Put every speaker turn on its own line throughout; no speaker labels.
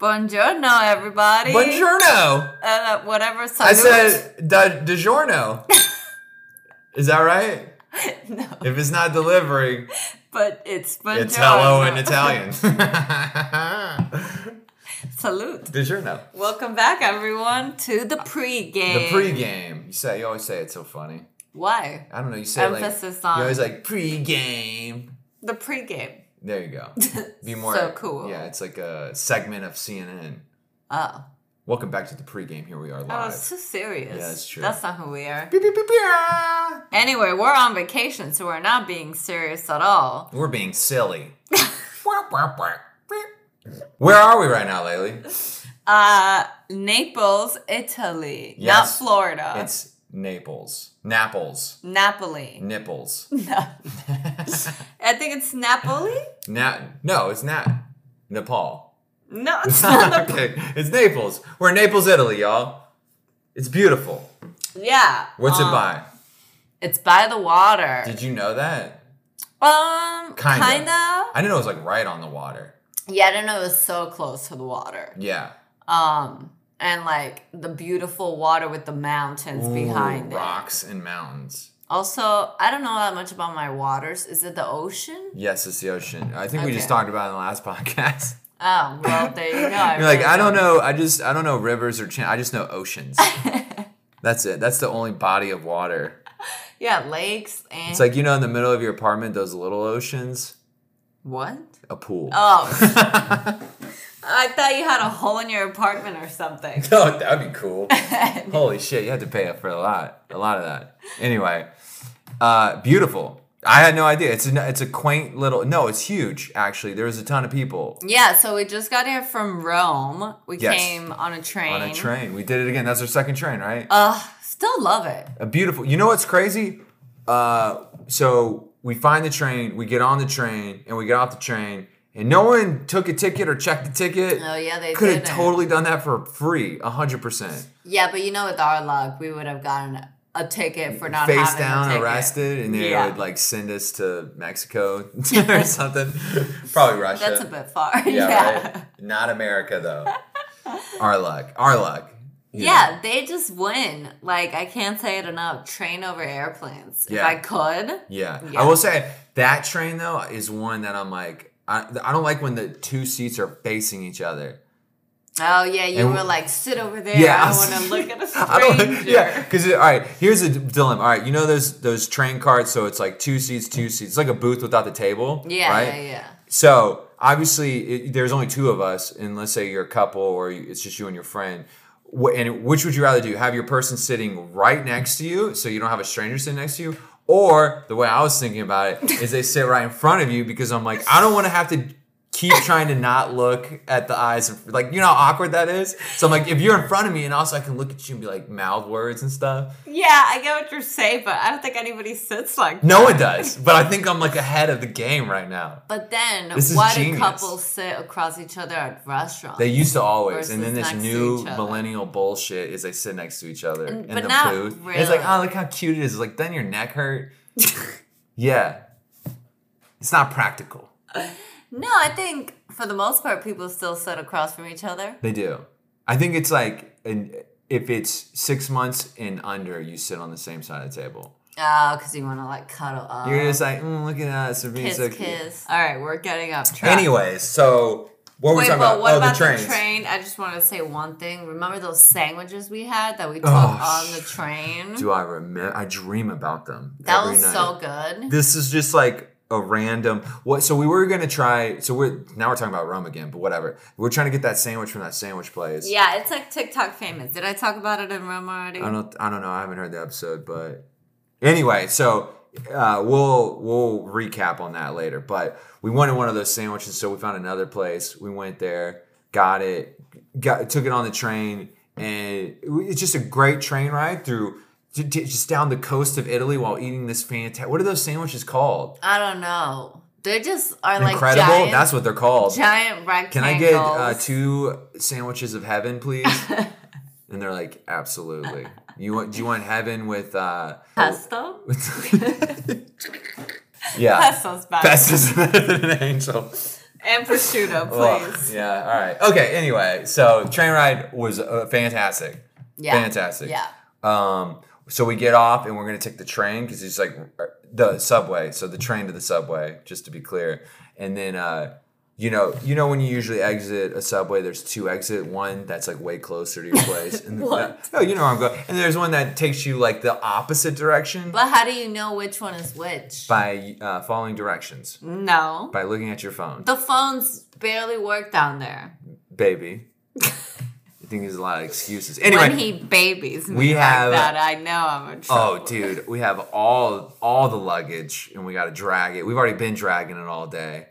Buongiorno, everybody.
Buongiorno.
Uh, whatever.
I
salute.
said da, DiGiorno. Is that right?
no,
If it's not delivering,
but it's buongiorno.
it's hello in Italian.
Salute.
DiGiorno.
Welcome back, everyone, to the pre-game.
The pregame. You say you always say it's so funny.
Why?
I don't know. You say
Emphasis
like
on-
you always like pregame.
The pre-game.
There you go. Be more
So cool.
Yeah, it's like a segment of CNN.
Oh,
Welcome back to the pregame. Here we are
was
live.
too serious.
Yeah, that's true.
That's not who we are.
Beep, beep, beep, beep.
Anyway, we're on vacation, so we're not being serious at all.
We're being silly. Where are we right now, Laylee?
Uh, Naples, Italy, not Florida.
It's Naples. Naples.
Napoli.
Nipples.
No. I think it's Napoli.
Na- no, it's not Nepal.
No, it's not.
okay, it's Naples. We're in Naples, Italy, y'all. It's beautiful.
yeah.
What's
um,
it by?
It's by the water.
Did you know that?
um,
Kinda.
kinda.
I didn't know it was like right on the water.
Yeah, I didn't know it was so close to the water.
Yeah.
Um, and like the beautiful water with the mountains
Ooh,
behind it.
rocks and mountains.
Also, I don't know that much about my waters. Is it the ocean?
Yes, it's the ocean. I think we just
Okay.
talked about it in the last podcast.
Oh, well, there you go.
You're like,
really
I don't know. I just, I don't know rivers or. Chan- I just know oceans. That's it. That's the only body of water.
Yeah, lakes and
It's like you know, in the middle of your apartment, those little oceans,
what?
a pool.
Oh, I thought you had a hole in your apartment or something.
Oh, that'd be cool. Holy shit, you had to pay up for a lot, a lot of that. Anyway, uh, beautiful. I had no idea. It's a it's a quaint little. No, it's huge. Actually, there was a ton of people
Yeah, so we just got here from Rome. We
Yes.
came on a train.
on a train. We did it again. That's our second train, right?
Uh, still love it.
a beautiful. You know what's crazy? Uh, so we find the train, we get on the train, and we get off the train, and no one took a ticket or checked the ticket.
Oh yeah, they
Could have totally done that for free, hundred percent.
Yeah, but you know, with our luck, we would have gotten a ticket for not
Face
having
down,
a ticket.
arrested, and they
Yeah.
would like send us to Mexico or something. Probably Russia.
That's a bit far.
yeah,
Yeah.
right. Not America though. Our luck. Our luck. you
Yeah, they just win. Like I can't say it enough. Train over airplanes. If
Yeah.
I could.
Yeah.
Yeah.
I will say that train though is one that I'm like I, I don't like when the two seats are facing each other.
Oh yeah, you
And-
were like, sit over there.
Yeah, I
want to look at a
I don't
stranger.
yeah, because all right, here's a dilemma. All right, you know those those train carts, so it's like two seats, two seats. It's like a booth without the table.
Yeah,
right?
yeah, yeah.
So obviously, it, there's only two of us, and let's say you're a couple or it's just you and your friend. Wh- And which would you rather do? Have your person sitting right next to you, so you don't have a stranger sitting next to you, or the way I was thinking about it is they sit right in front of you because I'm like I don't want to have to keep trying to not look at the eyes of like you know how awkward that is. So I'm like if you're in front of me and also I can look at you and be like mouth words and stuff.
Yeah, I get what you're saying, but I don't think anybody sits like
No
that.
one does, but I think I'm like ahead of the game right now.
But then,
This is
why do couples sit across each other at restaurants?
They used to always, and then this new millennial bullshit is they sit next to each other
And-
in
but
the
not
booth. And It's like, oh, look how cute it is. It's like, doesn't your neck hurt? yeah, it's not practical.
no, I think for the most part, people still sit across from each other.
They do. I think it's like, an, if it's six months and under, you sit on the same side of the table.
Oh, because you want to like cuddle up.
You're just like, mm, look at being
kiss,
so cute.
kiss. All right, we're getting up track.
Anyways, so what were we
Wait,
talking
but
about?
what
oh,
about
the
the, train? I just want to say one thing. Remember those sandwiches we had that we took
Oh,
on the train?
Do I remember? I dream about them.
that was
night.
so good.
This is just like a random what so we were gonna try so we're now we're talking about rum again, but whatever. We're trying to get that sandwich from that sandwich place.
Yeah, it's like TikTok famous. Did I talk about it in Rome already?
I don't I don't know, I haven't heard the episode, but anyway, so uh, we'll we'll recap on that later. But we wanted one of those sandwiches, so we found another place. We went there, got it, got took it on the train, and it's just a great train ride through just down the coast of Italy while eating this fantastic. What are those sandwiches called?
I don't know. They just are like
Incredible. That's what they're called.
giant rectangles.
Can I get uh, two sandwiches of heaven, please? and they're like, absolutely. You want? Do you want heaven with? uh
pesto?
Yeah,
Pesto's better.
best is better than an angel.
And prosciutto, please.
yeah. All right. Okay. Anyway, so train ride was uh, fantastic.
Yeah.
Fantastic.
Yeah.
Um. So we get off and we're gonna take the train because it's like uh, the subway. So the train to the subway, just to be clear. And then, uh, you know, you know when you usually exit a subway, there's two exit. One that's like way closer to your place. And
What?
oh, you know where I'm going. And there's one that takes you like the opposite direction
But how do you know which one is which?
by uh, following directions
no.
by looking at your phone,
The phones barely work down there.
baby. I think there's a lot of excuses. Anyway,
when he babies me
we
like
have-
that, I know I'm in trouble.
Oh, dude, we have all all the luggage, and we got to drag it. We've already been dragging it all day.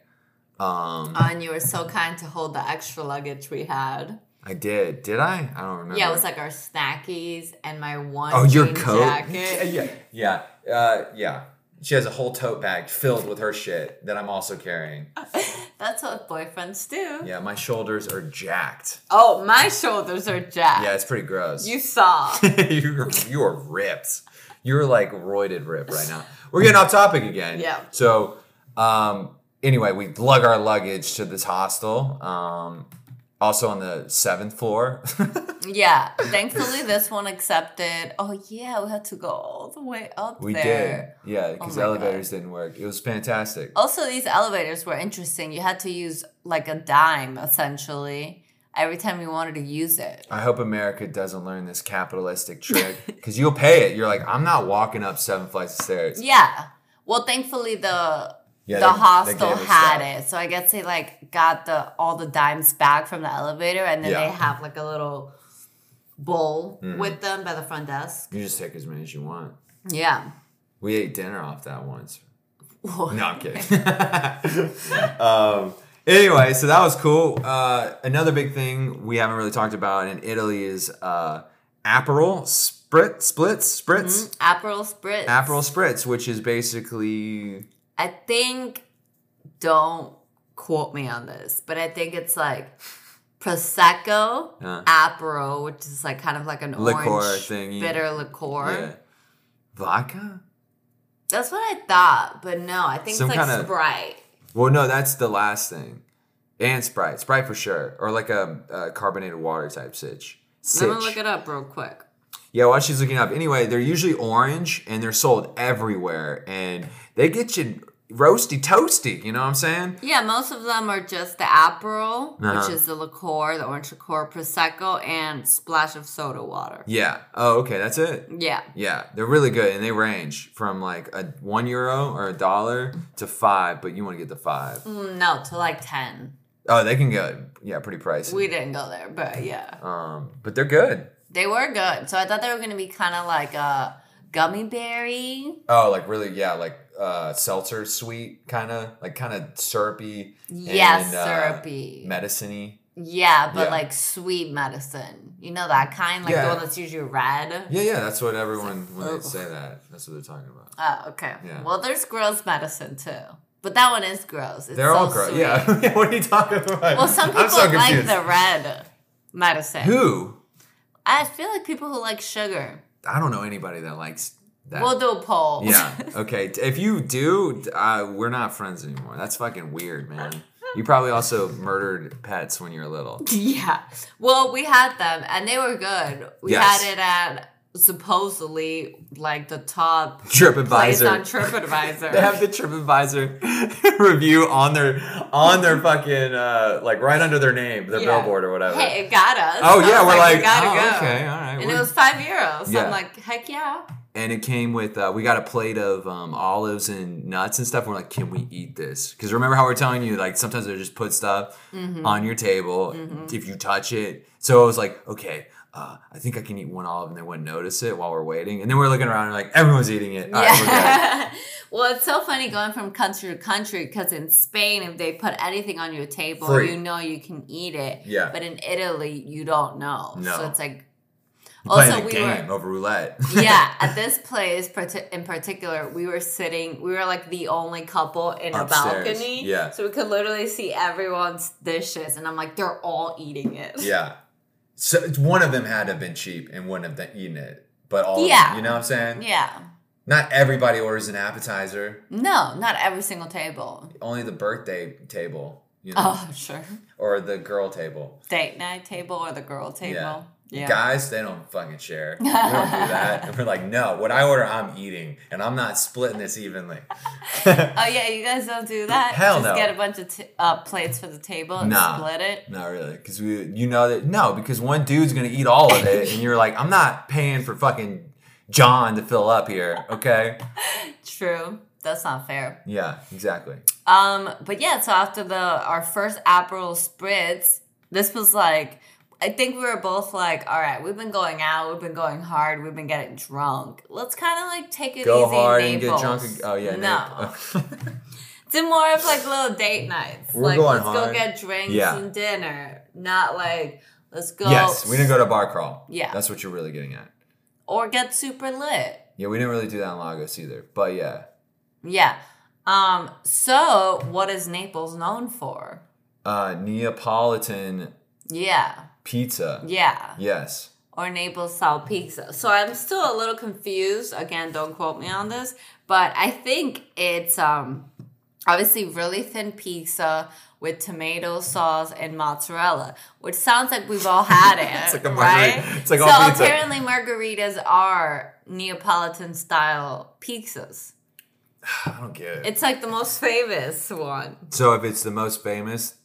Um,
Oh, and you were so kind to hold the extra luggage we had.
I did. Did I? I don't remember.
Yeah, it was like our snackies and my one
oh, your coat.
jacket.
Yeah, yeah, yeah. Uh, yeah. She has a whole tote bag filled with her shit that I'm also carrying.
That's what boyfriends do.
Yeah, my shoulders are jacked.
Oh, my shoulders are jacked.
Yeah, it's pretty gross.
You saw.
you are, you are ripped. You're like roided rip right now. We're getting off topic again.
Yeah.
So, um, anyway, we lug our luggage to this hostel. Um, also on the seventh floor.
yeah. Thankfully, this one accepted. Oh, yeah, we had to go all the way up
we
there.
did. Yeah, because
Oh
elevators didn't work. It was fantastic.
Also, these elevators were interesting. You had to use like a dime essentially every time you wanted to use it.
I hope America doesn't learn this capitalistic trick because you'll pay it. You're like, I'm not walking up seven flights of stairs.
Yeah. Well, thankfully the
Yeah,
the
they- they
hostel
us
had
stuff.
it, so I guess they like got the all the dimes back from the elevator, and then
Yeah.
they have like a little bowl
Mm.
with them by the front desk.
You just take as many as you want.
Yeah.
We ate dinner off that once. No, I'm kidding. um, anyway, so that was cool. Uh, another big thing we haven't really talked about in Italy is uh, Aperol Sprit, Splits, Spritz,
Aperol spritz.
Aperol Spritz, which is basically
I think. Don't quote me on this, but I think it's like prosecco,
Uh.
Aperol, which is like kind of like an
Liqueur
orange
thingy.
bitter liqueur.
yeah, vodka.
That's what I thought, but no, I think
Some
it's like Sprite.
Well, no, that's the last thing, and Sprite, Sprite for sure, or like a, a carbonated water type sitch.
I'm gonna look it up real quick.
Yeah, while she's looking up. Anyway, they're usually orange and they're sold everywhere and they get you roasty toasty, you know what I'm saying?
Yeah, most of them are just the Aperol,
Uh-huh.
which is the liqueur, the orange liqueur, prosecco, and splash of soda water.
Yeah. Oh, okay, that's it.
Yeah,
Yeah, they're really good and they range from like a one euro or a dollar to five, but you want to get the five.
Mm, no, to like ten.
Oh, they can go, yeah, pretty pricey.
We didn't go there, but yeah,
um, but they're good.
they were good. So I thought they were gonna be kind of like a gummy berry.
Oh, like really, yeah, like uh, seltzer sweet, kind of like kind of syrupy.
Yes,
and, uh,
syrupy.
medicine-y.
yeah, but
Yeah.
like sweet medicine. You know that kind, like
Yeah.
the one that's usually red.
Yeah, yeah, that's what everyone when they say that. That's what they're talking about.
Oh, okay.
Yeah.
Well, there's gross medicine too, but that one is gross. It's
They're
so
all gross.
sweet.
Yeah. what are you talking about?
Well, some people
so
like the red medicine.
Who?
I feel like people who like sugar.
I don't know anybody that likes that.
We'll do a poll.
yeah. Okay. If you do, uh, we're not friends anymore. That's fucking weird, man. You probably also murdered pets when you were little.
yeah. Well, we had them and they were good. We
Yes.
had it at supposedly like the top place on
TripAdvisor.
TripAdvisor.
They have the TripAdvisor review on their on their fucking uh, like right under their name, their
Yeah.
billboard or whatever.
Hey, it got us.
oh yeah, we're like,
we gotta
oh,
go.
okay, all right.
And
we're-
it was five euros. So
Yeah.
I'm like, heck yeah.
And it came with uh, we got a plate of um, olives and nuts and stuff. We're like, can we eat this? Because remember how we're telling you like sometimes they just put stuff
Mm-hmm.
on your table if you touch it. So I was like, okay. Uh, I think I can eat one olive and they wouldn't notice it while we're waiting. And then we're looking around and like everyone's eating it. All right.
Yeah. well, it's so funny going from country to country because in Spain, if they put anything on your table,
Free.
you know you can eat it.
Yeah.
But in Italy, you don't know.
No.
So it's like.
You're playing
Also,
a
we
game
were.
of roulette.
yeah, at this place in particular, we were sitting, we were like the only couple in a balcony.
yeah.
So we could literally see everyone's dishes. And I'm like, they're all eating it.
yeah. So one of them had to have been cheap and wouldn't have been eaten it. But all of
Yeah.
them, you know what I'm saying?
Yeah.
Not everybody orders an appetizer.
No, not every single table.
Only the birthday table. You oh, know?
Oh, sure.
Or the girl table.
Date night table or the girl table. Yeah.
Guys, they don't fucking share. We don't do that. And we're like, no, what I order, I'm eating, and I'm not splitting this evenly.
Oh yeah, you guys don't do that.
Hell
Just
no.
get a bunch of t- uh, plates for the table and
Nah.
split it.
Not really, because we, you know that no, because one dude's gonna eat all of it, and you're like, I'm not paying for fucking John to fill up here, okay?
True. That's not fair.
Yeah, exactly.
Um, but yeah, so after the our first Aperol spritz, this was like I think we were both like, all right, we've been going out, we've been going hard, we've been getting drunk. Let's kind of like take it easy.
Go
easy.
hard
in
and get drunk. Oh yeah,
no. It's more of like little date nights.
We're
like
going
let's go get drinks
Yeah.
and dinner, not like let's go.
yes, we didn't go to bar crawl.
Yeah.
that's what you're really getting at.
or get super lit.
Yeah, we didn't really do that in Lagos either, but yeah,
Yeah. Um. So, what is Naples known for?
uh, Neapolitan
Yeah.
Pizza.
Yeah.
Yes.
or Naples style pizza. So I'm still a little confused. Again, don't quote me on this, but I think it's um obviously really thin pizza with tomato sauce and mozzarella, which sounds like we've all had it.
It's like a
right?
margarita- it's like
so apparently margaritas are Neapolitan style pizzas.
I don't get it.
It's like the most famous one.
So if it's the most famous,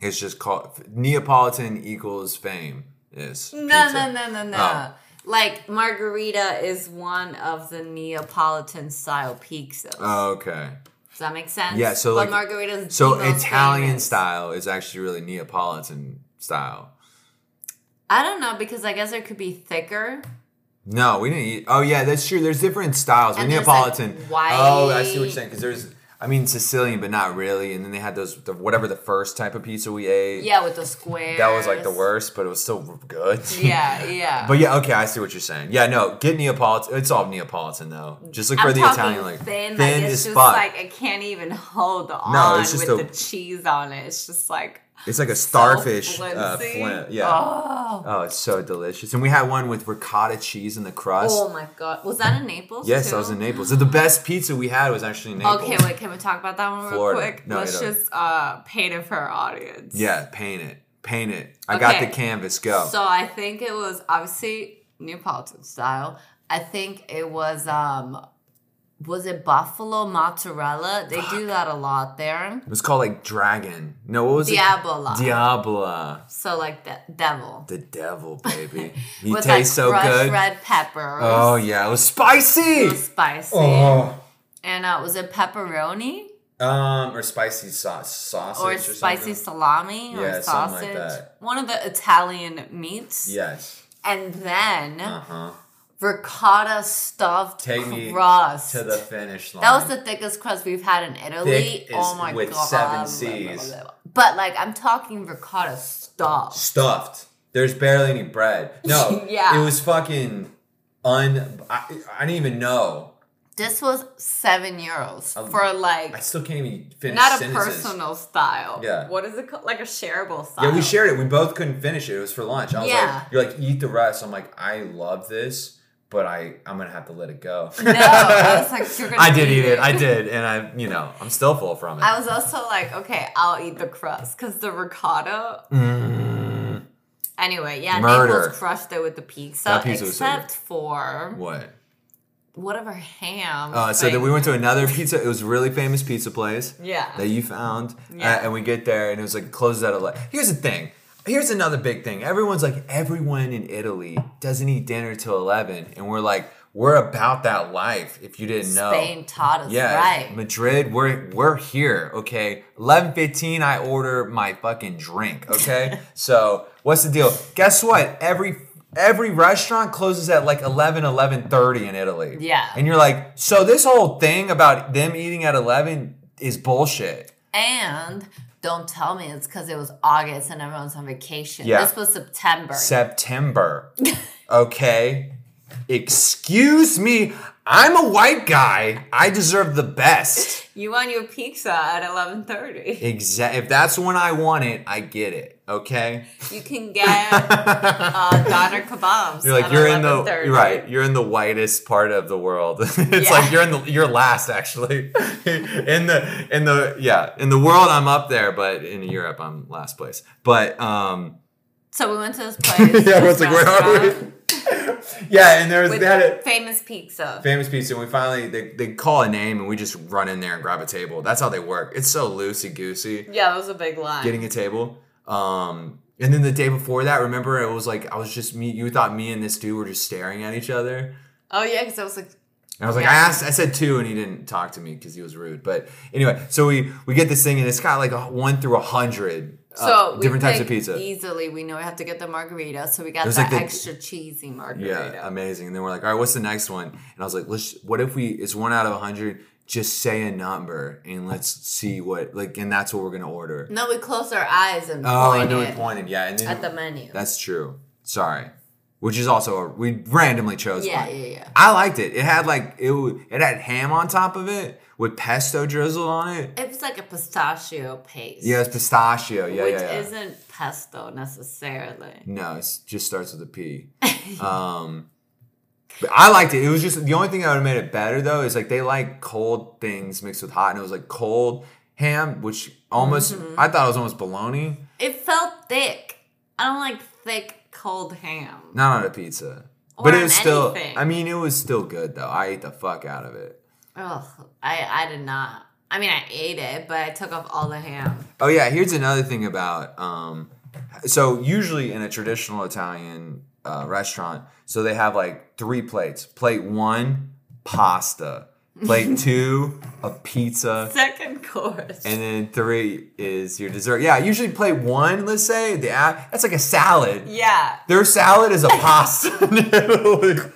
it's just called Neapolitan equals fame. Is
No,
pizza.
no, no, no, no.
Oh.
Like margarita is one of the Neapolitan style pizzas.
Oh, okay.
Does that make sense?
Yeah, so,
but
like-
margaritas. is
So Italian
famous.
style is actually really Neapolitan style.
I don't know because I guess it could be thicker.
No, we didn't eat. Oh yeah, that's true. There's different styles.
And
Neapolitan.
like, white-
Oh, I see what you're saying. Because there's, I mean, Sicilian, but not really. And then they had those, the, whatever the first type of pizza we ate.
Yeah, with the squares.
That was like the worst, but it was still good.
Yeah, yeah.
But yeah, okay, I see what you're saying. Yeah, no, get Neapolitan. It's all Neapolitan though. Just look for
I'm
the Italian like
thin,
thin
like it's just
fuck.
like I can't even hold on no,
it's just
with
a-
the cheese on it. It's just like
it's like a starfish uh, flint. Yeah.
Oh.
Oh, it's so delicious. And we had one with ricotta cheese in the crust.
Oh my god, was that in Naples?
yes,
too?
I was in Naples. So the best pizza we had was actually in Naples.
Okay, wait. Can we talk about that one real
Florida.
quick?
No,
Let's just uh, paint it for our audience.
Yeah, paint it. Paint it. I got the canvas. Go.
So I think it was obviously Neapolitan style. I think it was um was it buffalo mozzarella? They do that a lot there.
it was called like Dragon. No, what was
Diabola.
it? Diabla.
So like the devil.
The devil, baby. He
With
tastes
like
so
crushed
good.
red peppers.
Oh yeah, it was spicy.
It was spicy.
Oh.
And uh, was it pepperoni
Um, or spicy sauce, sausage,
or
or,
spicy
something.
salami or
Yeah,
sausage?
something like that.
One of the Italian meats.
Yes.
And then
Uh huh.
Ricotta stuffed
Take me
crust.
To the finish line.
That was the thickest crust we've had in Italy.
Thick
oh my
with
god.
seven Cs.
But like I'm talking ricotta stuff.
stuffed. There's barely any bread. No.
Yeah.
It was fucking un. I, I didn't even know.
This was seven euros
Um,
for like
I still can't even finish
not a
sentences.
personal style.
Yeah.
What is it called? Like a shareable style.
Yeah, we shared it. We both couldn't finish it. It was for lunch. I was
Yeah.
like, "You're like, eat the rest." I'm like, "I love this, but I I'm gonna have to let it go."
No, I was like, you're gonna
I did eat it. I did, and I, you know, I'm still full from it.
I was also like, okay, I'll eat the crust because the ricotta.
Mm,
Anyway, yeah,
Murder.
Naples crushed it with the pizza,
That pizza was
except for
what?
whatever ham.
Uh, so then we went to another pizza. It was a really famous pizza place.
Yeah.
That you found.
Yeah.
Uh, and we get there, and it was like closes at eleven. Here's the thing. Here's another big thing. Everyone's like, everyone in Italy doesn't eat dinner till eleven, and we're like, we're about that life. If you didn't know,
Spain taught us
Yeah,
right.
Madrid, we're we're here, okay? Eleven fifteen, I order my fucking drink, okay? so what's the deal? Guess what? Every every restaurant closes at like 11, 11.30 in Italy.
Yeah.
And you're like, so this whole thing about them eating at 11 is bullshit.
And don't tell me it's because it was August and everyone's on vacation.
Yeah.
This was September.
September, okay? Excuse me, I'm a white guy. I deserve the best.
You want your pizza at eleven thirty.
Exactly. If that's when I want it, I get it. Okay.
You can get uh, doner kebabs.
You're like
at
you're in the
11:30.
you're right. You're in the whitest part of the world. it's
Yeah.
like you're in the you're last actually. in the in the yeah in the world I'm up there, but in Europe I'm last place. But um
So we went to this place.
yeah, was like, where are we? yeah, and there was
With
they had a
famous pizza.
famous pizza, and we finally they, they call a name, and we just run in there and grab a table. That's how they work. It's so loosey goosey
Yeah, that was a big line.
getting a table. Um, and then the day before that, remember it was like I was just me. You thought me and this dude were just staring at each other.
oh yeah, because I was like,
And I was like,
Yeah.
I asked, I said two, and he didn't talk to me because he was rude. But anyway, so we we get this thing, and it's got like a one through a hundred
so uh, we
different types of pizza.
Easily, we know we have to get the margarita, so we got the
like the-
extra cheesy margarita.
Yeah, amazing. And then we're like, all right, what's the next one? And I was like, let's. What if we? It's one out of a hundred. Just say a number and let's see what like, and that's what we're gonna order.
no, we close our eyes and
Oh, I
pointed
know we pointed. Yeah, and then
at the menu.
that's true. Sorry, which is also a, we randomly chose
yeah,
one.
yeah, yeah.
I liked it. It had like it. w- It had ham on top of it with pesto drizzled on it.
It was like a pistachio paste.
Yeah, it's pistachio. Yeah,
which
yeah, yeah.
isn't pesto necessarily.
No, it just starts with a P. um, but I liked it. It was just the only thing that would have made it better though is like they like cold things mixed with hot, and it was like cold ham, which almost
Mm-hmm.
I thought it was almost bologna.
It felt thick. I don't like thick cold ham.
Not on a pizza,
Or
but it was still.
anything.
I mean, it was still good though. I ate the fuck out of it.
Ugh, I I did not. I mean, I ate it, but I took off all the ham.
Oh yeah, here's another thing about um so usually in a traditional Italian uh, restaurant, so they have like three plates. Plate 1 pasta, plate 2 a pizza,
Second course.
and then 3 is your dessert. Yeah, usually plate 1, let's say, the a- that's like a salad.
yeah.
Their salad is a pasta.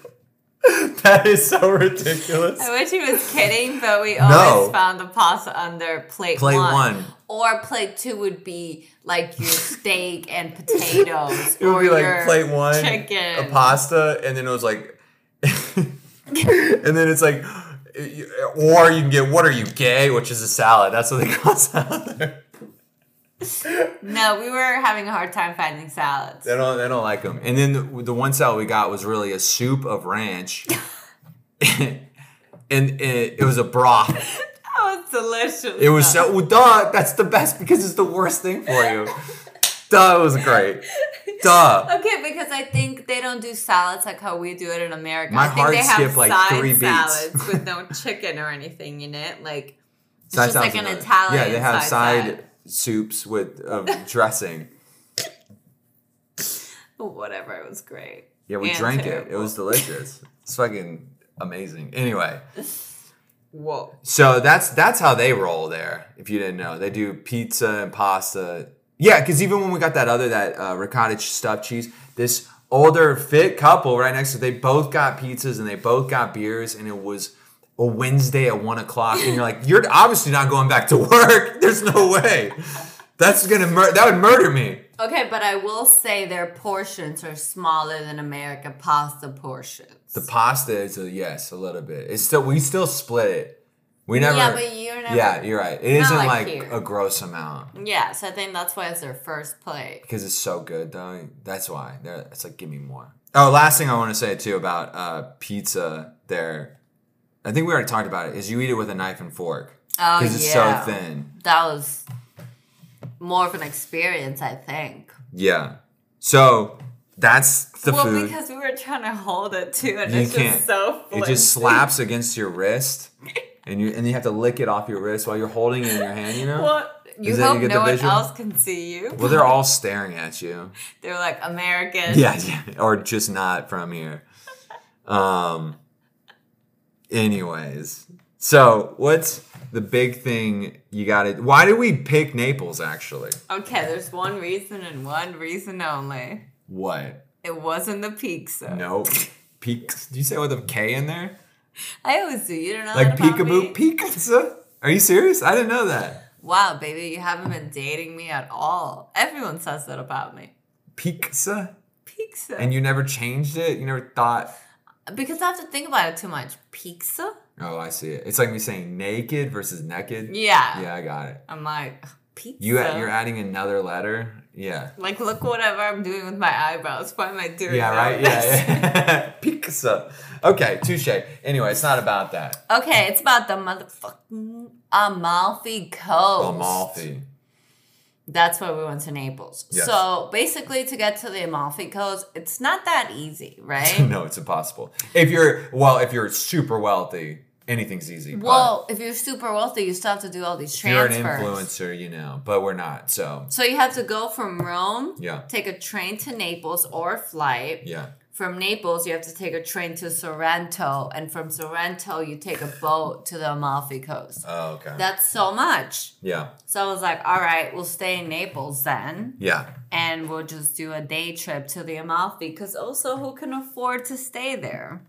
that is so ridiculous.
I wish he was kidding, but we
No.
always found the pasta under plate,
Plate
one.
one.
Or plate two would be like your steak and potatoes.
It would
or
be like plate one,
chicken.
a pasta, and then it was like, and then it's like, or you can get what are you gay, which is a salad. That's what they call salad. there.
No, we were having a hard time finding salads.
They don't, they don't like them. And then the, the one salad we got was really a soup of ranch, and it, it was a broth.
That was delicious.
It was so well, duh. That's the best because it's the worst thing for you. duh, it was great. Duh.
Okay, because I think they don't do salads like how we do it in America.
My
I think
heart
they have
skipped, like,
side
three beats.
salads with no chicken or anything in it. Like it's
Side
just like an. Italian.
Yeah, they have
side,
side, soups with dressing.
Whatever, it was great.
Yeah, we
And
drank it. It was delicious. It's fucking amazing. Anyway,
Whoa.
so that's that's how they roll there. If you didn't know, they do pizza and pasta. Yeah, because even when we got that other that uh, ricotta stuffed cheese, this older fit couple right next to they both got pizzas and they both got beers, and it was a Wednesday at one o'clock, and you're like, you're obviously not going back to work. There's no way. That's gonna mur- that would murder me.
Okay, but I will say their portions are smaller than American pasta portions.
The pasta is a yes, a little bit. It's still we still split it. We never.
yeah, but you're never.
yeah, you're right. It isn't
like
like,
here.
a gross amount
Yeah, so I think that's why it's their first plate.
because it's so good though. That's why. They're, it's like give me more. Oh, last thing I want to say too about uh, pizza. There, I think we already talked about it. Is you eat it with a knife and fork
Oh
because it's
yeah,
so thin.
that was more of an experience, I think.
Yeah. So that's the
well,
food.
because we were trying to hold it too, and
You
it's
can't.
just so.
it just slaps against your wrist, and you and you have to lick it off your wrist while you're holding it in your hand. You know.
What? You
you
hope
the
no one else can see you.
Well, they're all staring at you.
They're like American.
Yeah, yeah, or just not from here. Um. Anyways, so what's the big thing you got to? Why did we pick Naples? Actually,
Okay, there's one reason and one reason only.
what?
It wasn't the pizza.
Nope. Peaks. Do you say with a K in there?
I always do. You don't know
Like
that about me?
peekaboo pizza? Are you serious? I didn't know that.
Wow, baby, you haven't been dating me at all. Everyone says that about me.
Pizza?
Pizza.
And you never changed it? You never thought
because I have to think about it too much. Pizza?
Oh, I see it. It's like me saying naked versus naked.
Yeah.
Yeah, I got it.
I'm like pizza.
You you're adding another letter. Yeah.
like look whatever I'm doing with my eyebrows. Why am I doing
Yeah,
that?
right? Yeah. yeah. Pizza. Okay, touche. Anyway, it's not about that.
okay, it's about the motherfucking Amalfi Coast.
Amalfi.
That's why we went to Naples.
Yes.
So basically, to get to the Amalfi Coast, it's not that easy, right?
no, it's impossible. If you're well, if you're super wealthy, anything's easy.
well, if you're super wealthy, you still have to do all these
if you're an influencer, you know, but we're not. So
So you have to go from Rome,
Yeah.
take a train to Naples or flight.
yeah.
From Naples, you have to take a train to Sorrento, and from Sorrento, you take a boat to the Amalfi Coast.
Oh, okay.
That's so much.
yeah.
So I was like, all right, we'll stay in Naples then,
Yeah.
and we'll just do a day trip to the Amalfi. Because also, who can afford to stay there?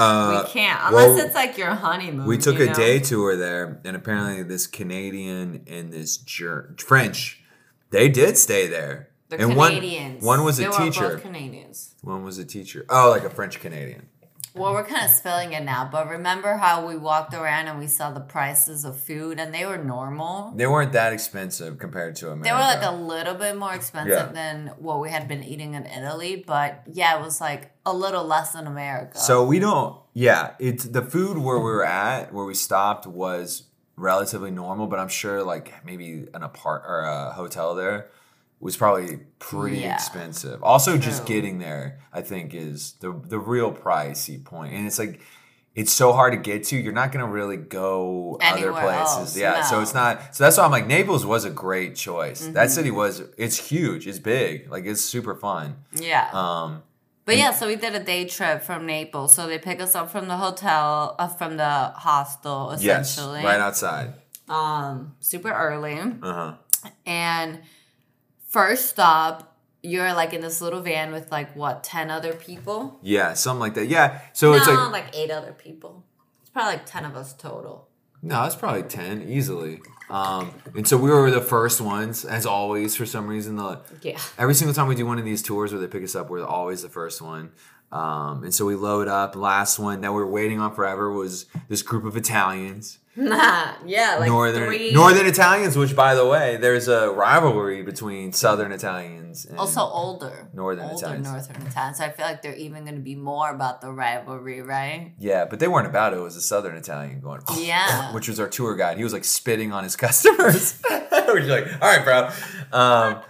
Uh,
we can't, unless
well,
it's like your honeymoon.
We took a
know?
day tour there, and apparently this Canadian and this Ger- French, they did stay there.
The
and
Canadians.
one one was
They
a teacher.
Canadians.
One was a teacher. Oh, like a French Canadian.
Well, we're kind of spelling it now, but remember how we walked around and we saw the prices of food and they were normal?
They weren't that expensive compared to America.
They were like a little bit more expensive
Yeah.
than what we had been eating in Italy, but yeah, it was like a little less than America.
So we don't. Yeah, it's the food where we were at, where we stopped, was relatively normal. But I'm sure, like maybe an apart or a hotel there was probably pretty
Yeah.
expensive. Also, just getting there, I think, is the the real pricey point. And it's like it's so hard to get to. You're not gonna really go
Anywhere
other places.
else,
yeah, so it's not. So that's why I'm like Naples was a great choice.
Mm-hmm.
That city was. It's huge. It's big. Like it's super fun.
yeah.
Um,
but yeah, so we did a day trip from Naples. So they pick us up from the hotel, uh, from the hostel,
yes, right outside.
um, super early.
Uh huh.
And first stop, you're like in this little van with like what, 10 other people?
Yeah, something like that. Yeah. So it's like
like eight other people. It's probably like 10 of us total.
no, it's probably ten easily. Um, and so we were the first ones, as always. For some reason, the
Yeah.
every single time we do one of these tours where they pick us up, we're always the first one. Um, and so we load up. Last one that we are waiting on forever was this group of Italians,
Nah, yeah, like
northern
three.
northern Italians. Which, by the way, there's a rivalry between southern Italians. And,
Also older.
Northern
older
Italians.
Northern Italians. So I feel like they're even going to be more about the rivalry, right?
Yeah, but they weren't about it. It was a Southern Italian going,
Yeah.
which was our tour guide. He was like spitting on his customers. We're just like, all right, bro. Um,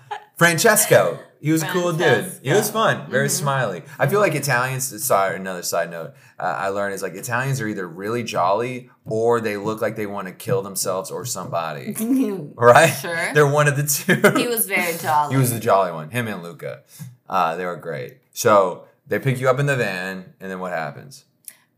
Francesco, he was a cool dude. He was
Francesco. Mm-hmm.
fun, very smiley. I feel like Italians. Sorry, another side note. Uh, I learned is like Italians are either really jolly or they look like they want to kill themselves or somebody. Right?
Sure.
They're one of the two.
he was very jolly.
He was the jolly one. Him and Luca. Uh, they were great. So they pick you up in the van, and then what happens?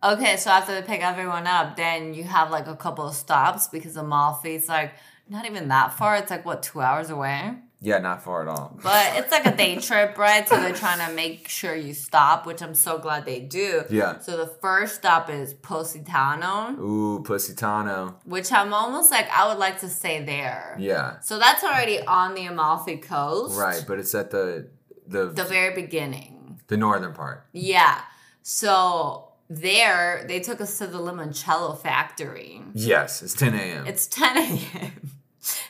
Okay, so after they pick everyone up, then you have like a couple of stops because Amalfi's like not even that far. It's like what two hours away,
Yeah, not far at all.
but it's like a day trip, right? So they're trying to make sure you stop, which I'm so glad they do.
Yeah.
So the first stop is Positano,
Ooh, Positano.
which I'm almost like I would like to stay there.
Yeah.
So that's already on the Amalfi Coast,
Right, but it's at the the
The very beginning.
the northern part.
Yeah. So there, they took us to the limoncello factory.
Yes, it's 10 a.m.
It's 10 a.m.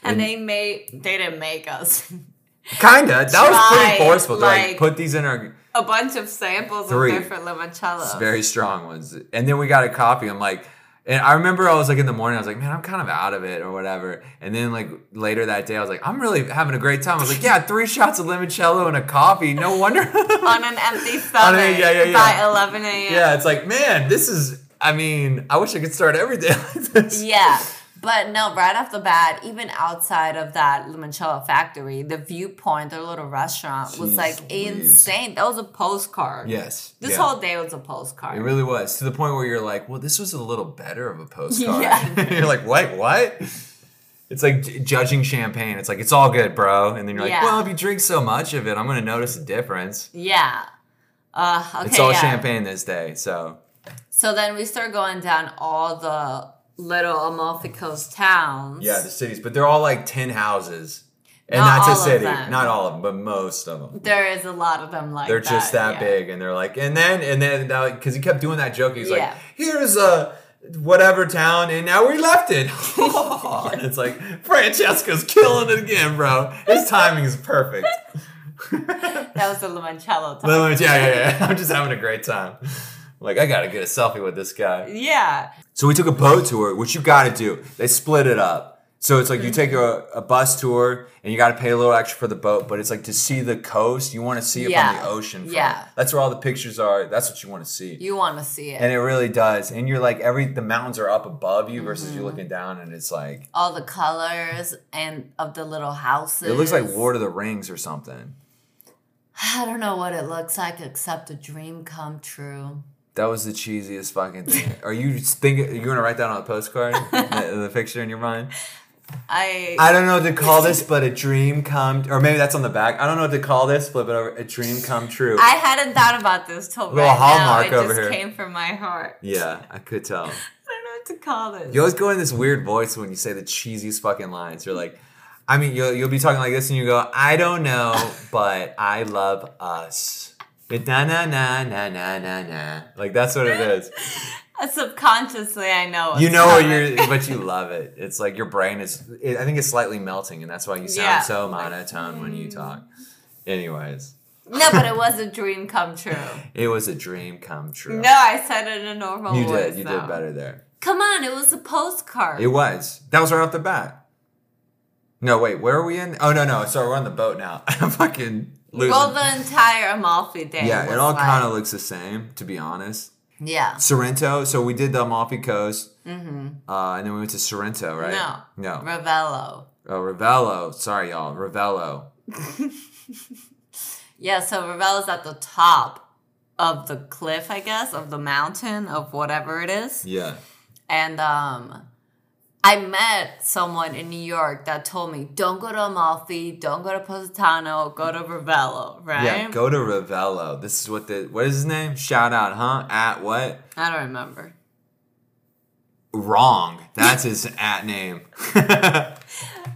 And, they made they didn't make us
Kinda. That was pretty forceful. They're like,
like-
put these in our
a bunch of samples
Three.
of different limoncello.
very strong ones. And then we got a coffee. I'm like, and I remember I was like in the morning, I was like, man, I'm kind of out of it or whatever. And then like later that day, I was like, I'm really having a great time. I was like, yeah, three shots of limoncello and a coffee. No wonder.
on an empty stomach
yeah, yeah, yeah.
by 11 a.m.
yeah, it's like, man, this is. I mean, I wish I could start every day like this.
Yeah. But no, right off the bat, even outside of that limoncello factory, the viewpoint, their little restaurant, was like
Louise.
insane. That was a postcard.
Yes.
This
yeah.
whole day was a postcard.
It really was to the point where you're like, well, this was a little better of a postcard.
Yeah.
you're like, what? What? It's like j- judging champagne. It's like it's all good, bro. And then you're like,
Yeah.
well, if you drink so much of it, I'm gonna notice a difference.
yeah. Uh, okay,
it's all
yeah.
champagne this day, so
So then we start going down all the little Amalfi Coast towns.
yeah, the cities, but they're all like ten houses. and
Not
that's a city. Not all of them, but most of them.
There is a lot of them like
They're just that
yeah.
big, and they're like, and then and then because he kept doing that joke, he's
Yeah.
like, here's a whatever town, and now we left it. and it's like Francesca's killing it again, bro. His timing is perfect.
That was the limoncello time.
Lemon- yeah, yeah, yeah. I'm just having a great time. Like I gotta get a selfie with this guy.
yeah.
So we took a boat tour, which you got to do. They split it up. So it's like you mm-hmm. take a, a bus tour and you got to pay a little extra for the boat, but it's like to see the coast, you want to see it
Yeah.
from the ocean. From.
Yeah.
That's where all the pictures are. That's what you want to see.
You want to see it.
and it really does. And you're like every the mountains are up above you versus you're mm-hmm. looking down and it's like
All the colors and of the little houses.
it looks like Lord of the Rings or something.
I don't know what it looks like except a dream come true.
That was the cheesiest fucking thing. Are you thinking you're gonna write that on a postcard? the, the picture in your mind?
I,
I don't know what to call this, but a dream come, or maybe that's on the back. I don't know what to call this. Flip it over. A dream come true.
I hadn't thought about this till
Little hallmark
now. It
over
just
here.
came from my heart.
yeah, I could tell.
I don't know what to call this.
You always go in this weird voice when you say the cheesiest fucking lines. You're like, I mean, you'll you'll be talking like this, and you go, I don't know, but I love us. Na na na na na na na. Like that's what it is.
Subconsciously, I know.
You know what you're, but you love it. It's like your brain is. It, I think it's slightly melting, and that's why you sound
Yeah.
so monotone when you talk. Anyways,
No, but it was a dream come true.
it was a dream come true.
No, I said it in a normal
You did. You
though.
did better there.
Come on, it was a postcard.
It was. That was right off the bat. No, wait. Where are we in? Oh no, no. Sorry, we're on the boat now. I'm fucking losing.
well, the entire Amalfi day.
yeah, it all
like-
kind of looks the same, to be honest.
Yeah.
Sorrento. So we did the Amalfi Coast, mm-hmm. uh, and then we went to Sorrento, right?
No.
No.
Ravello.
Oh, Ravello. Sorry, y'all. Ravello.
Yeah, so Ravello's at the top of the cliff, I guess, of the mountain of whatever it is.
Yeah.
And um I met someone in New York that told me, don't go to Amalfi, don't go to Positano, go to Ravello, right?
Yeah. Go to Ravello. This is what the what is his name? Shout out, huh? At what?
I don't remember.
Wrong. That's his at name.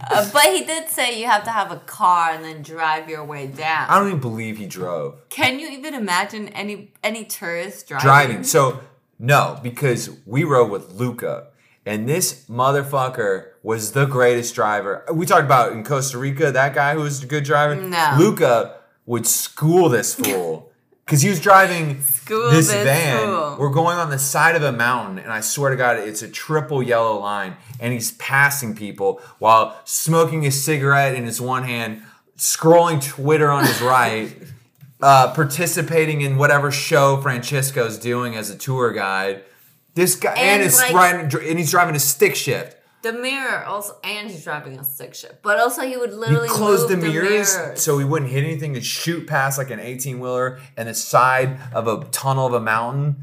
Uh, but he did say you have to have a car and then drive your way down.
I don't even believe he drove.
Can you even imagine any any tourist driving?
driving. So no, because we rode with Luca, and this motherfucker was the greatest driver. We talked about in Costa Rica that guy who was a good driver.
No.
Luca would school this fool because he was driving
School
this
this
van. We're going on the side of a mountain, and I swear to God, it's a triple yellow line, and he's passing people while smoking a cigarette in his one hand, scrolling Twitter on his right uh, participating in whatever show Francesco's doing as a tour guide. This guy and,
And, like-
riding, and he's driving a stick shift.
The mirror also, and he's driving a stick shift. But also, he would literally
closed
move
the mirrors,
mirrors.
so he wouldn't hit anything and shoot past like an 18 wheeler and the side of a tunnel of a mountain.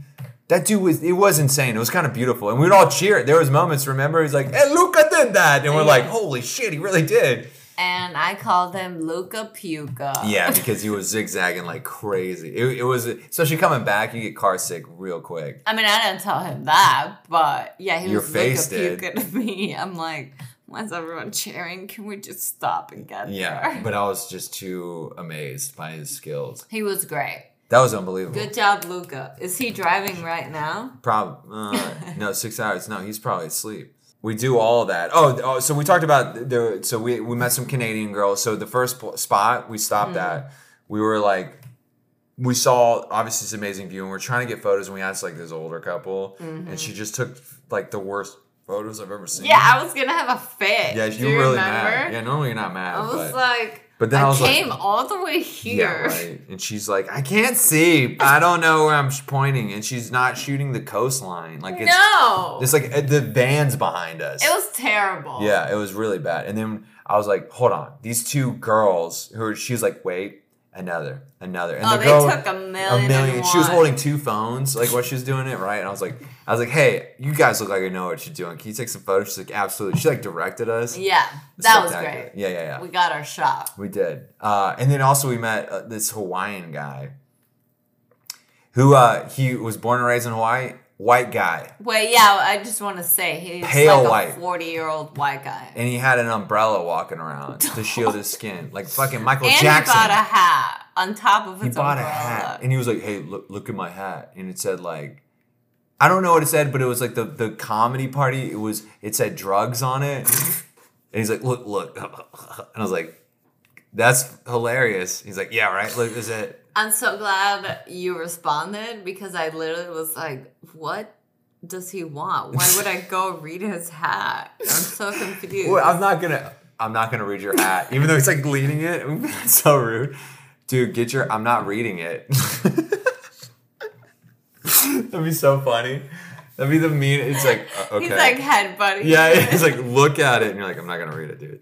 That dude was it was insane. It was kind of beautiful. And we'd all cheer. There was moments, remember? He's like, hey, Luca did that. And we're
Yeah.
like, holy shit, he really did.
And I called him Luca Puca.
Yeah, because he was zigzagging like crazy. It, it was especially coming back, you get car sick real quick.
I mean, I didn't tell him that, but yeah, he
Your
was
face
Luca. Puca to me. I'm like, why's everyone cheering? Can we just stop and get
Yeah,
there?
but I was just too amazed by his skills.
He was great.
That was unbelievable.
Good job, Luca. Is he driving right now?
Prob uh, no six hours. No, he's probably asleep. We do all that. Oh, oh, so we talked about the. So we we met some Canadian girls. So the first pl- spot we stopped mm-hmm. at, we were like, we saw obviously this amazing view, and we're trying to get photos, and we asked like this older couple, and mm-hmm. she just took like the worst photos I've ever seen.
Yeah, I was gonna have a fit.
yeah, you really
remember?
mad. Yeah, normally you're not mad,
I was
but
like,
but then I
I,
was like-
came all the way here.
Yeah, right. And she's like, I can't see. I don't know where I'm pointing. And she's not shooting the coastline. Like it's
no,
it's like uh, the van's behind us.
it was terrible.
yeah, it was really bad. And then I was like, hold on, these two girls who were, she was like, wait, another, another. And
Oh,
the
they
girl,
took a million.
a million. She was holding two phones, like while she was doing it, right? And I was like, I was like, hey, you guys look like you know what you're doing. Can you take some photos? She's like, absolutely. She like directed us.
Yeah, that was great.
Yeah, yeah, yeah.
We got our shot.
We did. Uh, and then also we met uh, this Hawaiian guy who uh, he was born and raised in Hawaii white guy,
Wait, yeah, I just want to say he's
Pale
like a forty-year-old white guy.
and he had an umbrella walking around to shield his skin, like fucking Michael
and
Jackson.
he bought a hat on top of his. Umbrella.
He bought a hat and he was like hey look look at my hat and it said like i don't know what it said but it was like the the comedy party it was it said drugs on it and he's like look look and i was like that's hilarious he's like yeah right look is it
I'm so glad you responded because I literally was like, "What does he want? Why would I go read his hat?" I'm so confused.
well, i'm not gonna i'm not gonna read your hat even though he's like leading it That's so rude dude get your i'm not reading it that'd be so funny that'd be the mean it's like uh, okay
He's like head buddy.
Yeah, it's like look at it, and you're like, I'm not gonna read it, dude.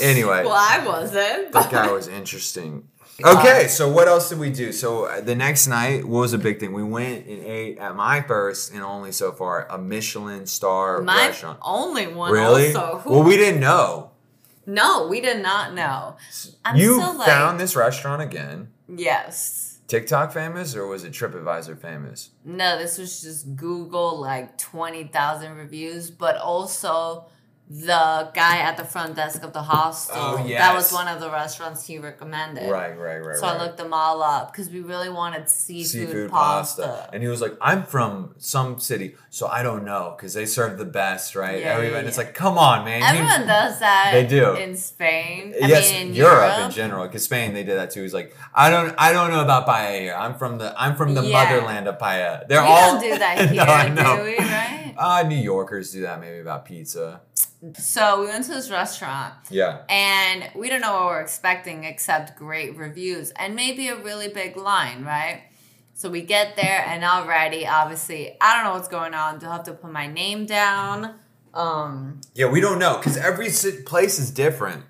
Anyway,
well, I wasn't.
that guy was interesting. Okay, so what else did we do? So uh, the next night, what was a big thing? We went and ate at my first and only so far a Michelin star
My
restaurant.
only one.
Really?
Also.
Well, we didn't know.
no, we did not know. I'm
you
still like,
found this restaurant again.
yes.
TikTok famous or was it TripAdvisor famous?
No, this was just Google like twenty thousand reviews, but also the guy at the front desk of the hostel.
Oh,
That was one of the restaurants he recommended.
Right, right, right.
So
right.
I looked them all up because we really wanted seafood,
seafood
pasta.
pasta. And he was like, I'm from some city, so I don't know because they serve the best, right?
Yeah,
Everyone,
yeah,
it's like, come on, man. You-
Everyone does that.
They do.
in Spain. I
yes,
mean, in
Europe,
Europe,
in general, because Spain they did that too. He's like, I don't, I don't know about paella here. I'm from the, I'm from the motherland of paella. They're
We
all
don't do that here,
no, I know.
do we? Right?
Uh, New Yorkers do that maybe about pizza.
So we went to this restaurant.
Yeah,
And we don't know what we're expecting except great reviews and maybe a really big line, right? So we get there and already, obviously, I don't know what's going on. They'll have to put my name down? Um,
yeah. We don't know because every place is different.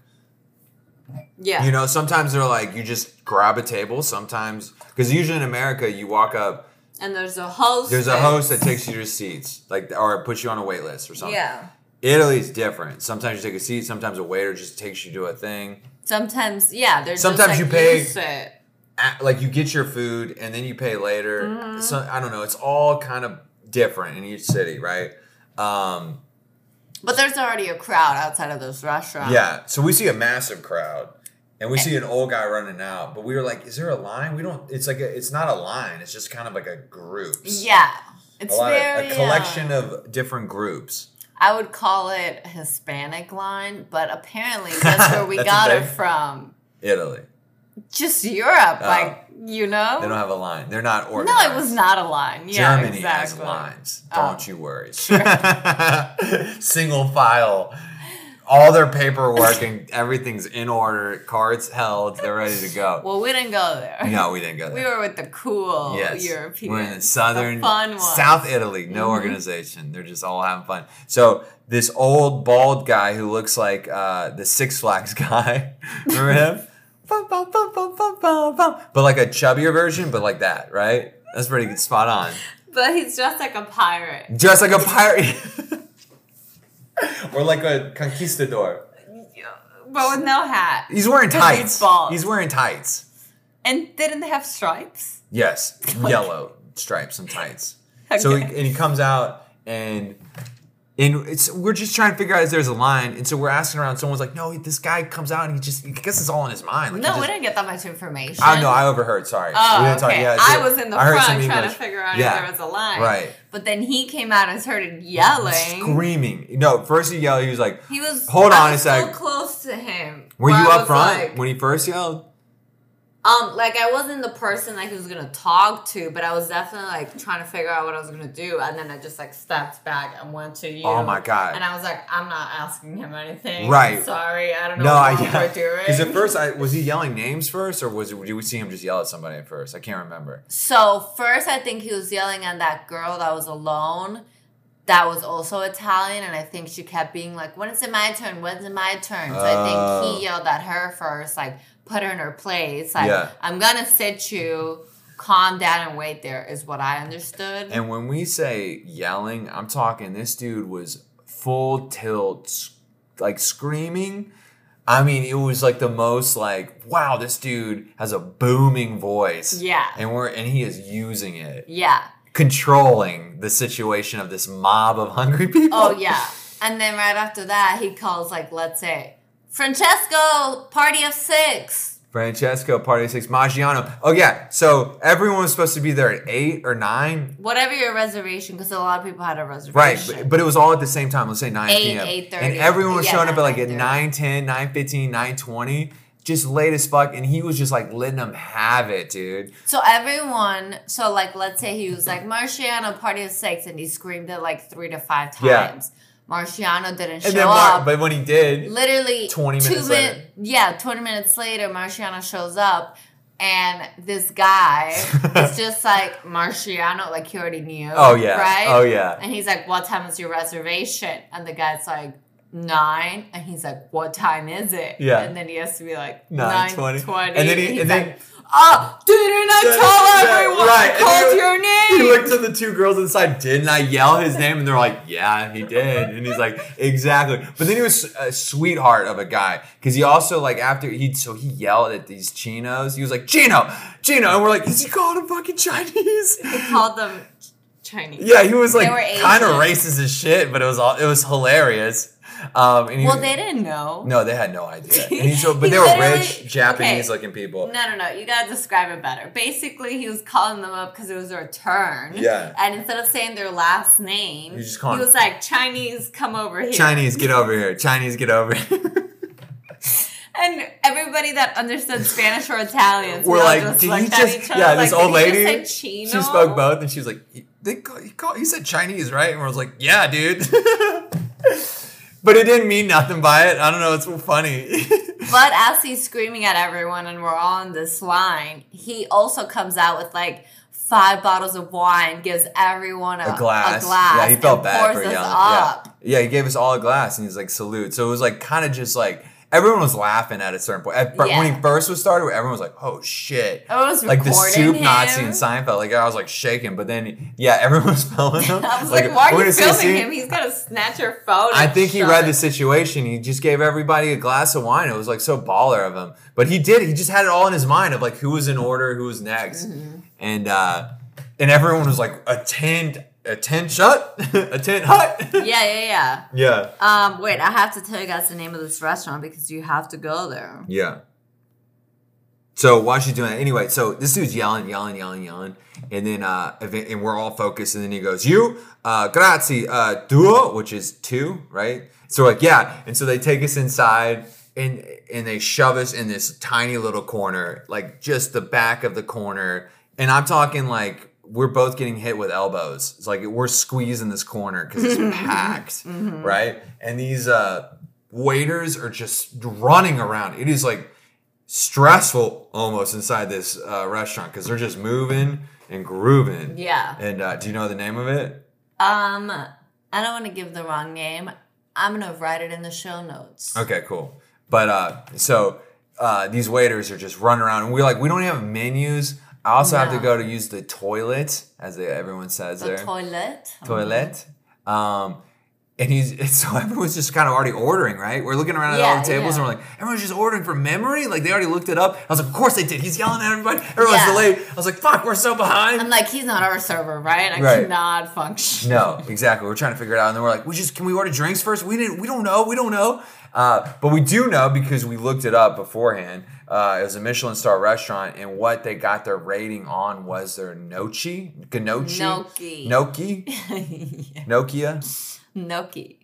yeah.
You know, sometimes they're like you just grab a table. Sometimes because usually in America you walk up,
and there's a host.
there's a host that takes you to seats, like or puts you on a wait list or something.
Yeah.
Italy's different. Sometimes you take a seat. Sometimes a waiter just takes you to a thing.
Sometimes, yeah. There's
Sometimes
just,
you pay- at- like you get your food and then you pay later.
Mm-hmm.
So I don't know. It's all kind of different in each city, right? Um,
But there's already a crowd outside of this restaurant.
yeah. So we see a massive crowd, and we see an old guy running out. But we were like, "Is there a line?" We don't. It's like a. It's not a line. It's just kind of like a group.
Yeah. It's
A
very
of, a collection
uh,
of different groups.
I would call it Hispanic line, but apparently that's where we
That's
got it from.
Italy.
Just Europe,
Oh.
like you know.
They don't have a line. They're not organized.
no, it was not a line. Yeah,
Germany
exactly.
has lines.
Oh.
Don't you worry. Single file. All their paperwork and everything's in order. Cards held. They're ready to go.
Well, we didn't go there.
No, we didn't go there.
we were with the cool
yes,
European.
we're in the southern,
the fun.
South Italy. No
Mhm.
organization. They're just all having fun. So this old bald guy who looks like uh, the Six Flags guy. Remember him? But like a chubbier version, but like that, right? That's pretty good. Spot on.
But he's dressed like a pirate.
Just like a pirate. or like a conquistador.
But with no hat.
He's wearing
'Cause he's
tights.
bald.
He's wearing tights.
And didn't they have stripes?
Yes, yellow stripes and tights. So he, and he comes out and and it's we're just trying to figure out if there's a line, and so we're asking around. Someone's like, "No, this guy comes out and he just I guess it's all in his mind." Like,
No, we didn't get that much information.
I know. I overheard. Sorry.
Oh,
We didn't talk-
okay.
yeah,
I was in the
I
front trying to figure out
Yeah,
if there was a line.
Right.
But then he came out and started yelling.
Screaming. No, first he yelled. He was like,
He was.
Hold
I
on
was
a sec.
So close to him.
"Were you
I
up front
like-
when he first yelled?"
Um, like I wasn't the person like he was gonna talk to, but I was definitely like trying to figure out what I was gonna do, and then I just like stepped back and went to you.
Oh my God.
And I was like, I'm not asking him anything.
Right.
Sorry, I don't know
No,
what
I yeah.
we're doing.
Because at first, I was he yelling names first, or was it, did we see him just yell at somebody at first? I can't remember.
So first, I think he was yelling at that girl that was alone. That was also Italian, and I think she kept being like, "When is it my turn? When's it my turn?" So I think
Oh.
he yelled at her first, like put her in her place, like
Yeah.
I'm gonna sit you, calm down and wait there, is what I understood.
And when we say yelling, I'm talking this dude was full tilt, like screaming. I mean, it was like the most like, wow, this dude has a booming voice.
Yeah.
And we're and he is using it.
yeah,
controlling the situation of this mob of hungry people.
Oh yeah. And then right after that, he calls like, let's say, Francesco, party of six.
Francesco, party of six, Maggiano. Oh yeah, so everyone was supposed to be there at eight or nine.
Whatever your reservation, because a lot of people had a reservation.
Right, but, but it was all at the same time. Let's say 9
Eight,
p.m.
8:30.
And everyone was
Yeah,
showing up at like at
9:30.
9 10, 9 15, 9 20, just late as fuck. And he was just like letting them have it, dude.
So everyone, so like, let's say he was like, Marciano, party of six, and he screamed it like three to five
Yeah.
Marciano didn't
And
show
then, Mar-
up.
but when he did,
literally
20
two
minutes
min-
later.
Yeah, 20 minutes later, Marciano shows up. And this guy is just like Marciano, like he already knew.
Oh, yeah.
Right?
Oh, yeah.
And he's like, What time is your reservation? And the guy's like, Nine. And he's like, What time is it?
Yeah.
And then he has to be like,
9:20.
9:20.
And then he-
he's
and
like,
then-
Oh, didn't I tell everyone
right.
I called your name?
he looked at the two girls inside. Didn't I yell his name? And they're like, "Yeah, he did." And he's like, "Exactly." But then he was a sweetheart of a guy because he also like after he so he yelled at these chinos. He was like, "Chino, Chino," and we're like, "Is he calling him fucking Chinese?"
He called them Chinese.
Yeah, he was like kind of racist as shit, but it was all it was hilarious. Um, he,
Well, they didn't know.
no, they had no idea. And he so, but
He
they were rich Japanese
okay.
looking people.
No, no, no. You gotta describe it better. Basically, he was calling them up because it was their turn.
Yeah.
And instead of saying their last name,
just
he was like, "Chinese, come over here."
Chinese, get over here. Chinese, get over here.
And everybody that understood Spanish or Italian,
We're like, did you just? Yeah, this old lady. She spoke both, and she was like, "They call, you, call, you said Chinese, right?" And I was like, "Yeah, dude." but it didn't mean nothing by it. I don't know. It's funny.
But as he's screaming at everyone, and we're all in this line, he also comes out with like five bottles of wine, gives everyone a,
a glass.
A glass
yeah, he felt bad for
us up.
Yeah. yeah, he gave us all a glass, and he's like, "Salute." So it was like kind of just like everyone was laughing at a certain point. At, When he first was started, everyone was like, "Oh shit."
I was
Like the soup
him.
Nazi in Seinfeld, like I was like shaking, but then yeah, everyone was filming him.
I was like, why
we're
you
gonna see a
filming him? He's gonna snatch your phone.
I think he read
it.
the situation. He just gave everybody a glass of wine. It was like so baller of him. But he did. He just had it all in his mind of like who was in order, who was next,
Mm-hmm.
and uh and everyone was like a tent, a tent shut, a tent hut.
Yeah, yeah,
yeah,
yeah. Um, wait, I have to tell you guys the name of this restaurant because you have to go there.
yeah. So while she doing that, anyway, so this dude's yelling, yelling, yelling, yelling, and then uh, and we're all focused, and then he goes, "You, uh, grazie, uh, duo," which is two, right? So like, yeah, and so they take us inside, and and they shove us in this tiny little corner, like just the back of the corner, and I'm talking like we're both getting hit with elbows. It's like we're squeezing this corner because it's packed, right? And these uh, waiters are just running around. It is like stressful almost inside this uh, restaurant because they're just moving and grooving.
Yeah.
And uh, do you know the name of it?
Um, I don't want to give the wrong name. I'm gonna write it in the show notes.
Okay, cool. But uh, so uh, these waiters are just running around, and we're like, we don't have menus. I also have to go to use the toilet, as they, everyone says
The
there.
toilet.
toilet. Um, and he's so everyone's just kind of already ordering, right? We're looking around at all the tables
yeah.
and we're like, everyone's just ordering from memory. Like they already looked it up. I was like, of course they did. He's yelling at everybody. Everyone's
Yeah.
delayed. I was like, fuck, we're so behind.
I'm like, he's not our server, right? I
Right.
cannot function.
No, exactly. We're trying to figure it out, and then we're like, we just can we order drinks first? We didn't. We don't know. We don't know. Uh, but we do know because we looked it up beforehand. Uh, it was a Michelin star restaurant, and what they got their rating on was their gnocchi, gnocchi,
Gnocchi.
Noki, Nokia,
Gnocchi,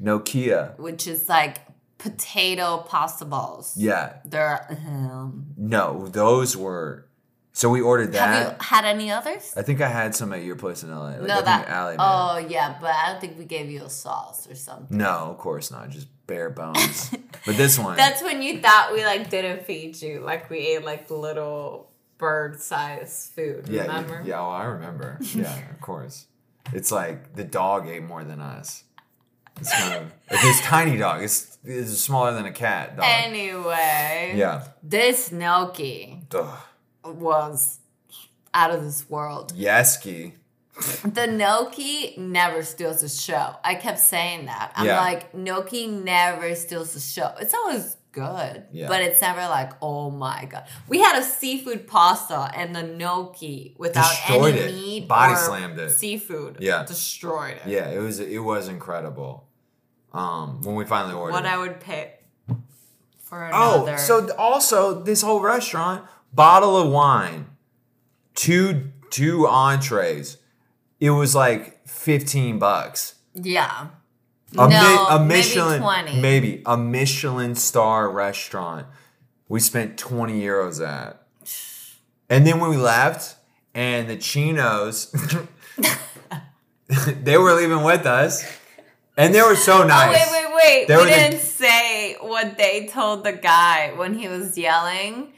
Nokia.
which is like potato pasta balls.
Yeah,
They're. Um,
no, those were. So we ordered
have
that.
you had any others?
I think I had some at your place in LA. Like, I
no,
think
that.
Allie.
Oh yeah, but I don't think we gave you a sauce or something.
No, of course not. Just bare bones. but this one.
That's when you thought we like didn't feed you, like we ate like little bird-sized food.
Yeah,
remember?
you- yeah, oh, I remember. Yeah, of course. It's like the dog ate more than us. It's kind of like this tiny dog. It's it's smaller than a cat dog.
Anyway,
yeah.
this
Ugh.
was out of this world.
Yeski.
The gnocchi never steals the show. I kept saying that. I'm
Yeah.
like, gnocchi never steals the show. It's always good,
Yeah.
but it's never like, oh my god. We had a seafood pasta and the gnocchi without
Destroyed
any
it.
meat,
Body slammed it.
seafood.
Yeah.
destroyed it.
Yeah, it was it was incredible. Um, when we finally ordered.
What I would pay for
oh,
another.
so also this whole restaurant, bottle of wine, two two entrees. It was like fifteen bucks.
yeah,
A, mi- a Michelin,
maybe
maybe a Michelin star restaurant. We spent twenty euros at, and then when we left, and the chinos, they were leaving with us, and they were so nice.
Oh wait, wait, wait!
They
we didn't say what they told the guy when he was yelling.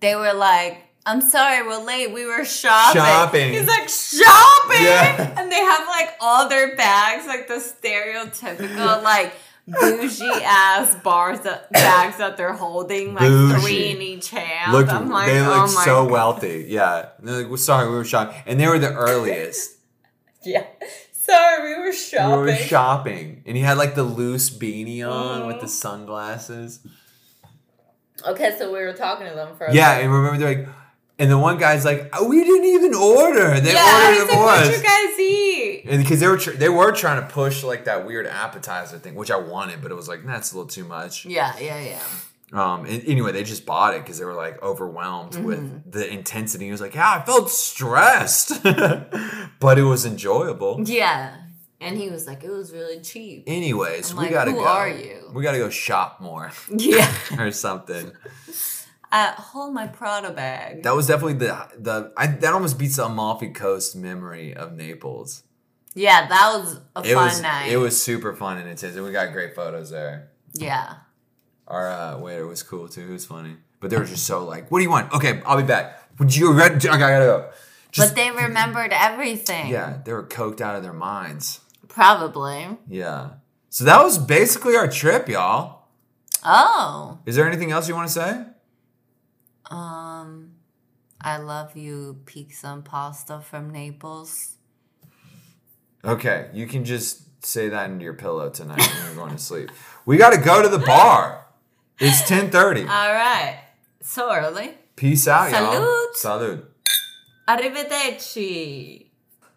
They were like, "I'm sorry, we're late. We were shopping."
Shopping.
He's like, "Shopping,"
Yeah.
and they have like all their bags, like the stereotypical like bougie ass bars that, bags that they're holding, like
Bougie.
three in each hand.
Look,
I'm like,
they
oh
look
my
so
God.
wealthy. Yeah, They're like, "Well, sorry, we were shopping, and they were the earliest.
Yeah, sorry, we were shopping.
we were shopping, and he had like the loose beanie on with
Mhm.
the sunglasses.
okay, so we were talking to them for
Yeah, and remember they're like, and the one guy's like, oh, "We didn't even order. They
yeah.
ordered it
like, what
us."
you guys eat?
And because they were tr- they were trying to push like that weird appetizer thing, which I wanted, but it was like that's a little too much.
Yeah, yeah, yeah.
Um, and anyway, they just bought it because they were like overwhelmed
Mm-hmm.
with the intensity. He was like, "Yeah, I felt stressed, but it was enjoyable."
Yeah. And he was like, it was really cheap.
Anyways,
I'm
we
like,
gotta
who
go.
are you?
We gotta go shop more
Yeah.
or something.
Uh, hold my Prada bag.
That was definitely the the I, that almost beats the Amalfi Coast memory of Naples.
yeah, that was a
It
fun
was
night.
it was super fun and intense, and we got great photos there.
Yeah.
Our uh, waiter was cool too. He was funny, but they were just so like, "What do you want?" Okay, I'll be back. Would you? Okay, I gotta go. Just
but they remembered everything.
yeah, they were coked out of their minds.
Probably.
Yeah. So that was basically our trip, y'all.
Oh.
Is there anything else you want to say?
Um, I love you, pizza and pasta from Naples.
Okay, you can just say that into your pillow tonight when you're going to sleep. We got to go to the bar. It's 10:30.
All right. So early.
Peace out, y'all.
Salud.
Salud.
Arrivederci.